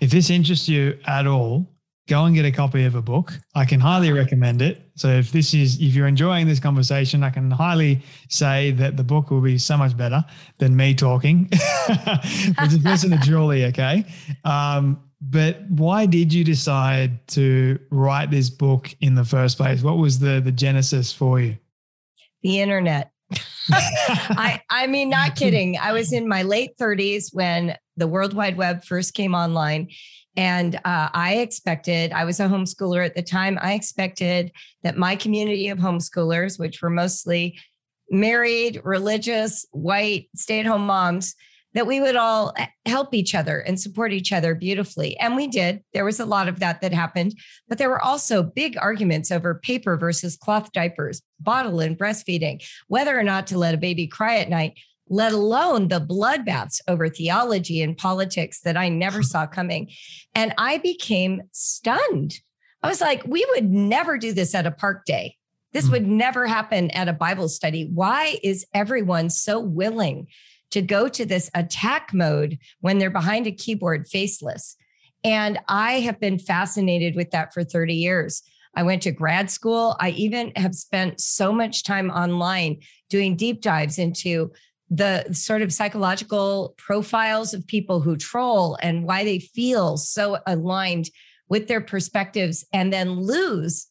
If this interests you at all, go and get a copy of a book. I can highly recommend it. So if this is if you're enjoying this conversation, I can highly say that the book will be so much better than me talking. Just listen to Julie, okay? Um, but why did you decide to write this book in the first place? What was the the genesis for you? The internet. *laughs* I I mean, not kidding. I was in my late 30s when the World Wide Web first came online. And uh, I expected, I was a homeschooler at the time. I expected that my community of homeschoolers, which were mostly married, religious, white, stay at home moms, that we would all help each other and support each other beautifully. And we did. There was a lot of that that happened, but there were also big arguments over paper versus cloth diapers, bottle and breastfeeding, whether or not to let a baby cry at night, let alone the bloodbaths over theology and politics that I never saw coming. And I became stunned. I was like, we would never do this at a park day. This hmm. would never happen at a Bible study. Why is everyone so willing to go to this attack mode when they're behind a keyboard faceless. And I have been fascinated with that for 30 years. I went to grad school. I even have spent so much time online doing deep dives into the sort of psychological profiles of people who troll and why they feel so aligned with their perspectives and then lose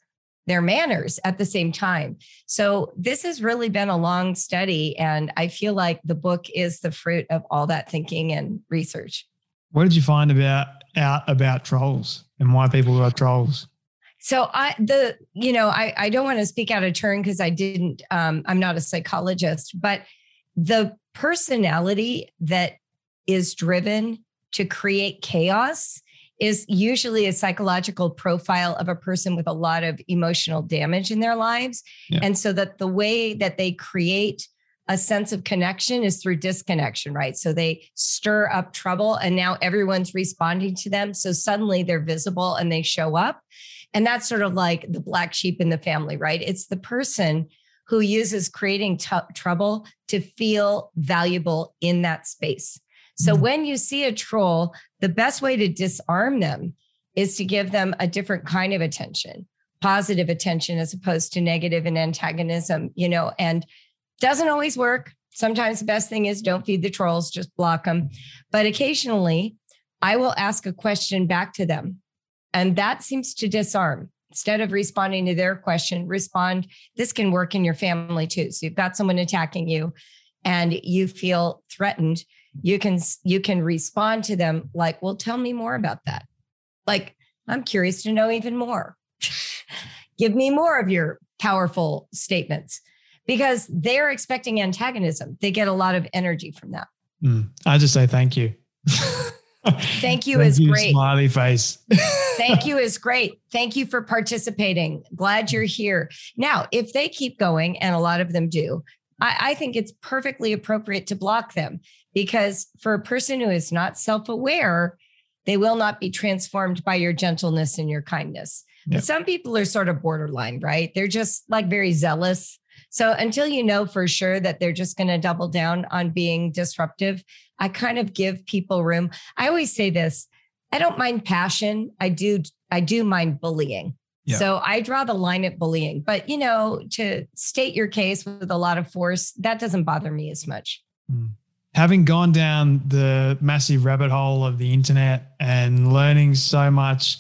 their manners at the same time. So this has really been a long study. And I feel like the book is the fruit of all that thinking and research. What did you find about out about trolls and why people are trolls? So I the you know I I don't want to speak out of turn because I didn't um, I'm not a psychologist, but the personality that is driven to create chaos is usually a psychological profile of a person with a lot of emotional damage in their lives. Yeah. And so that the way that they create a sense of connection is through disconnection, right? So they stir up trouble and now everyone's responding to them. So suddenly they're visible and they show up. And that's sort of like the black sheep in the family, right? It's the person who uses creating t- trouble to feel valuable in that space. So mm-hmm. when you see a troll, the best way to disarm them is to give them a different kind of attention, positive attention as opposed to negative and antagonism, you know, and doesn't always work. Sometimes the best thing is don't feed the trolls, just block them. But occasionally I will ask a question back to them. And that seems to disarm. Instead of responding to their question, respond. This can work in your family too. So you've got someone attacking you and you feel threatened you can you can respond to them like well tell me more about that. Like i'm curious to know even more. *laughs* Give me more of your powerful statements. Because they're expecting antagonism. They get a lot of energy from that. Mm, i just say thank you *laughs* thank you thank is you, great smiley face thank you *laughs* is great thank you for participating glad you're here now if they keep going and a lot of them do I, I think it's perfectly appropriate to block them because for a person who is not self aware, they will not be transformed by your gentleness and your kindness. But some people are sort of borderline, right? They're just like very zealous. So until you know for sure that they're just going to double down on being disruptive, I kind of give people room. I always say this I don't mind passion. I do, I do mind bullying. Yeah. So I draw the line at bullying. But, you know, to state your case with a lot of force, that doesn't bother me as much. Mm. Having gone down the massive rabbit hole of the internet and learning so much,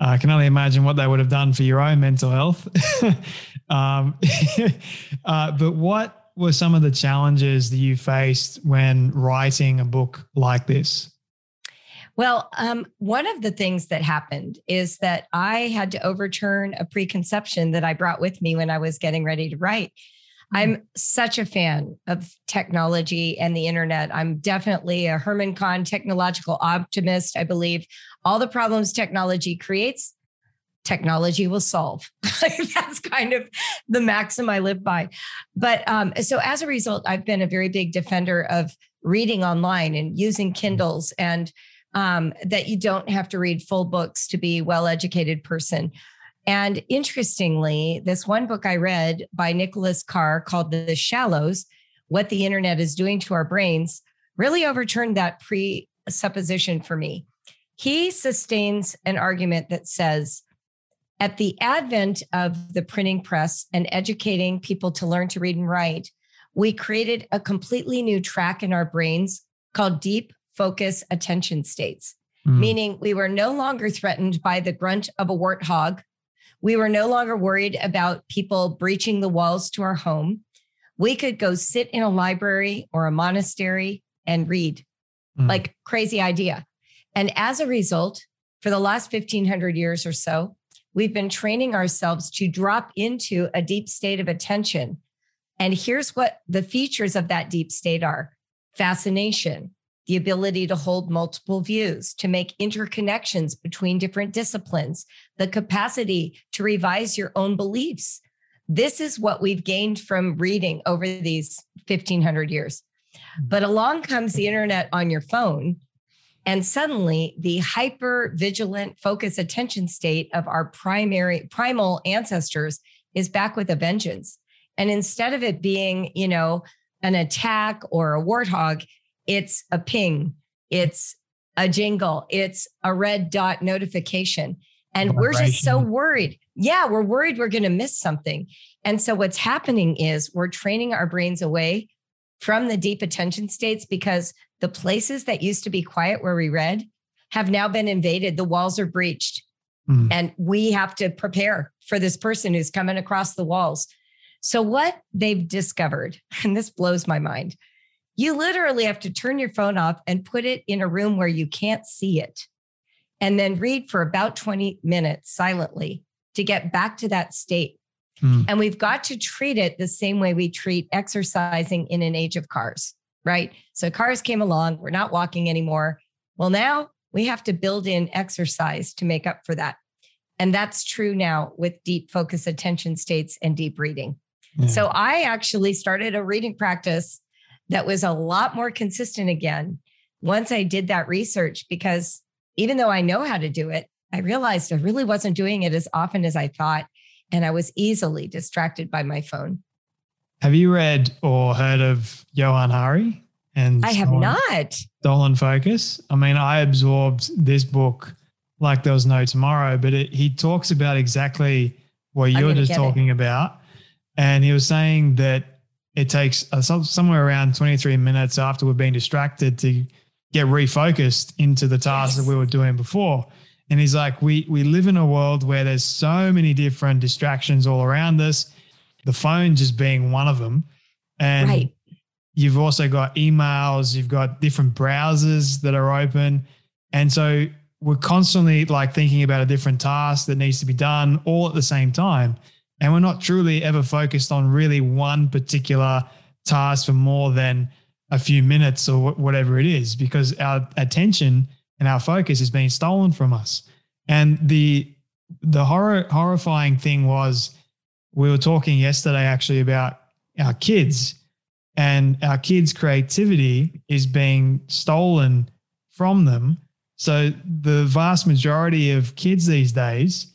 I can only imagine what they would have done for your own mental health. *laughs* um, *laughs* uh, but what were some of the challenges that you faced when writing a book like this? Well, um, one of the things that happened is that I had to overturn a preconception that I brought with me when I was getting ready to write. Mm-hmm. I'm such a fan of technology and the internet. I'm definitely a Herman Kahn technological optimist. I believe all the problems technology creates, technology will solve. *laughs* That's kind of the maxim I live by. But um, so as a result, I've been a very big defender of reading online and using Kindles and um, that you don't have to read full books to be a well educated person. And interestingly, this one book I read by Nicholas Carr called The Shallows What the Internet is Doing to Our Brains really overturned that presupposition for me. He sustains an argument that says, at the advent of the printing press and educating people to learn to read and write, we created a completely new track in our brains called deep focus attention states, mm. meaning we were no longer threatened by the grunt of a warthog. We were no longer worried about people breaching the walls to our home. We could go sit in a library or a monastery and read. Mm. Like crazy idea. And as a result, for the last 1500 years or so, we've been training ourselves to drop into a deep state of attention. And here's what the features of that deep state are fascination, the ability to hold multiple views, to make interconnections between different disciplines, the capacity to revise your own beliefs. This is what we've gained from reading over these 1500 years. Mm-hmm. But along comes the internet on your phone. And suddenly the hyper vigilant focus attention state of our primary primal ancestors is back with a vengeance. And instead of it being, you know, an attack or a warthog, it's a ping, it's a jingle, it's a red dot notification. And we're just so worried. Yeah, we're worried we're going to miss something. And so what's happening is we're training our brains away from the deep attention states because the places that used to be quiet where we read have now been invaded. The walls are breached. Mm. And we have to prepare for this person who's coming across the walls. So, what they've discovered, *laughs* and this blows my mind, you literally have to turn your phone off and put it in a room where you can't see it, and then read for about 20 minutes silently to get back to that state. Mm. And we've got to treat it the same way we treat exercising in an age of cars, right? So cars came along, we're not walking anymore. Well, now we have to build in exercise to make up for that. And that's true now with deep focus attention states and deep reading. Yeah. So I actually started a reading practice that was a lot more consistent again once I did that research because even though I know how to do it, I realized I really wasn't doing it as often as I thought. And I was easily distracted by my phone. Have you read or heard of Johann Hari? And I have Stolen, not. Stolen Focus. I mean, I absorbed this book like there was no tomorrow, but it, he talks about exactly what you're just talking it. about. And he was saying that it takes uh, somewhere around 23 minutes after we've been distracted to get refocused into the task yes. that we were doing before. And he's like, we we live in a world where there's so many different distractions all around us. The phone just being one of them. And right. you've also got emails, you've got different browsers that are open. And so we're constantly like thinking about a different task that needs to be done all at the same time and we're not truly ever focused on really one particular task for more than a few minutes or whatever it is because our attention and our focus is being stolen from us and the the horror horrifying thing was we were talking yesterday actually about our kids and our kids creativity is being stolen from them so the vast majority of kids these days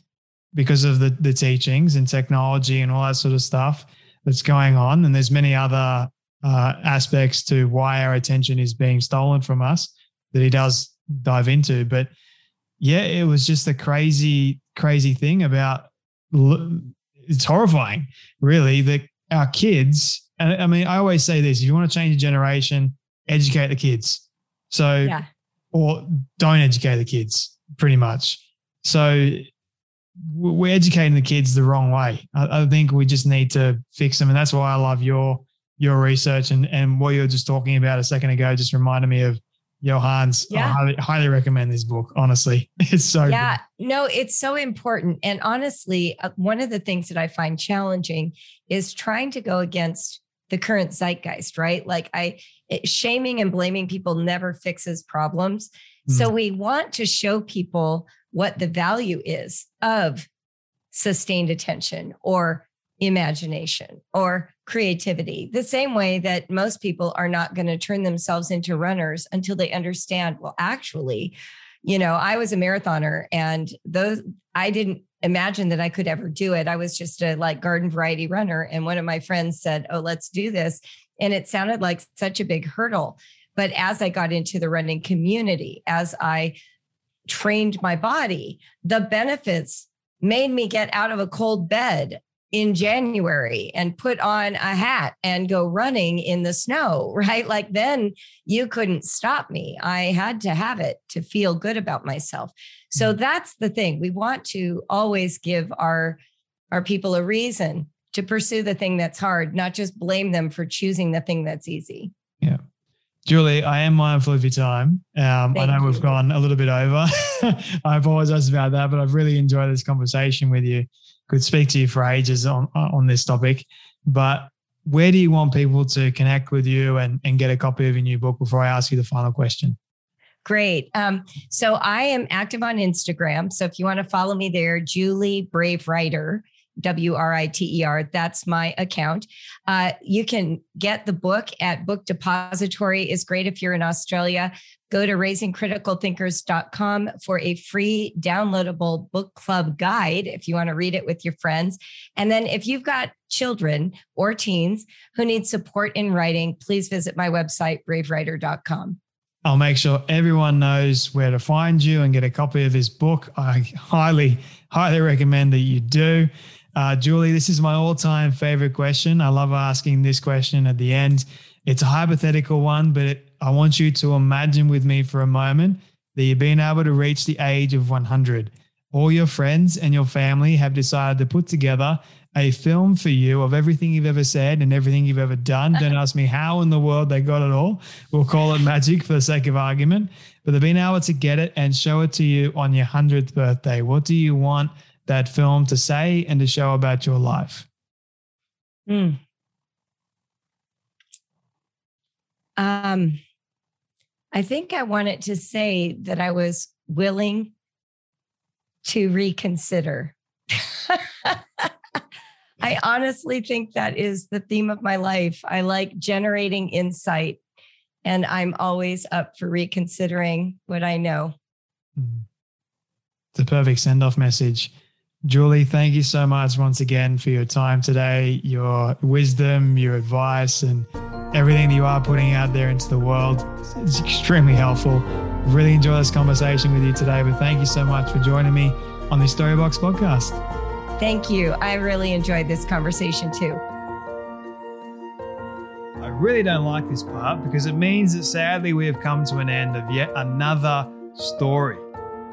because of the, the teachings and technology and all that sort of stuff that's going on. And there's many other uh, aspects to why our attention is being stolen from us that he does dive into. But yeah, it was just a crazy, crazy thing about it's horrifying, really, that our kids, and I mean, I always say this if you want to change a generation, educate the kids. So, yeah. or don't educate the kids, pretty much. So, we're educating the kids the wrong way. I, I think we just need to fix them. And that's why I love your your research and, and what you were just talking about a second ago just reminded me of Johann's. Yeah. I highly, highly recommend this book. Honestly, *laughs* it's so yeah. Good. No, it's so important. And honestly, uh, one of the things that I find challenging is trying to go against the current zeitgeist. Right, like I it, shaming and blaming people never fixes problems. Mm. So we want to show people what the value is of sustained attention or imagination or creativity, the same way that most people are not going to turn themselves into runners until they understand, well, actually, you know, I was a marathoner and those, I didn't imagine that I could ever do it. I was just a like garden variety runner. And one of my friends said, Oh, let's do this. And it sounded like such a big hurdle. But as I got into the running community, as I trained my body, the benefits made me get out of a cold bed in January and put on a hat and go running in the snow, *laughs* right? Like then you couldn't stop me. I had to have it to feel good about myself. So mm-hmm. that's the thing. We want to always give our our people a reason to pursue the thing that's hard, not just blame them for choosing the thing that's easy. Yeah. Julie, I am mindful of your time. Um, I know you. we've gone a little bit over. *laughs* I apologize about that, but I've really enjoyed this conversation with you could speak to you for ages on on this topic. But where do you want people to connect with you and, and get a copy of your new book before I ask you the final question? Great. Um, so I am active on Instagram. So if you want to follow me there, Julie Brave Writer, W R I T E R. That's my account. Uh, you can get the book at Book Depository. is great if you're in Australia. Go to raisingcriticalthinkers.com for a free downloadable book club guide if you want to read it with your friends. And then if you've got children or teens who need support in writing, please visit my website, bravewriter.com. I'll make sure everyone knows where to find you and get a copy of his book. I highly, highly recommend that you do. Uh, Julie, this is my all time favorite question. I love asking this question at the end. It's a hypothetical one, but it, I want you to imagine with me for a moment that you've been able to reach the age of 100. All your friends and your family have decided to put together a film for you of everything you've ever said and everything you've ever done. Don't ask me how in the world they got it all. We'll call it magic for the sake of argument. But they've been able to get it and show it to you on your 100th birthday. What do you want that film to say and to show about your life? Mm. Um, I think I wanted to say that I was willing to reconsider. *laughs* I honestly think that is the theme of my life. I like generating insight, and I'm always up for reconsidering what I know. Hmm. It's a perfect send off message. Julie, thank you so much once again for your time today, your wisdom, your advice, and everything that you are putting out there into the world. It's extremely helpful. Really enjoy this conversation with you today, but thank you so much for joining me on the Storybox podcast. Thank you. I really enjoyed this conversation too. I really don't like this part because it means that sadly we have come to an end of yet another story.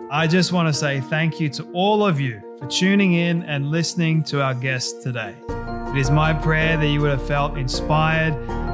I just want to say thank you to all of you for tuning in and listening to our guest today. It is my prayer that you would have felt inspired,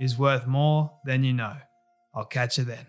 is worth more than you know. I'll catch you then.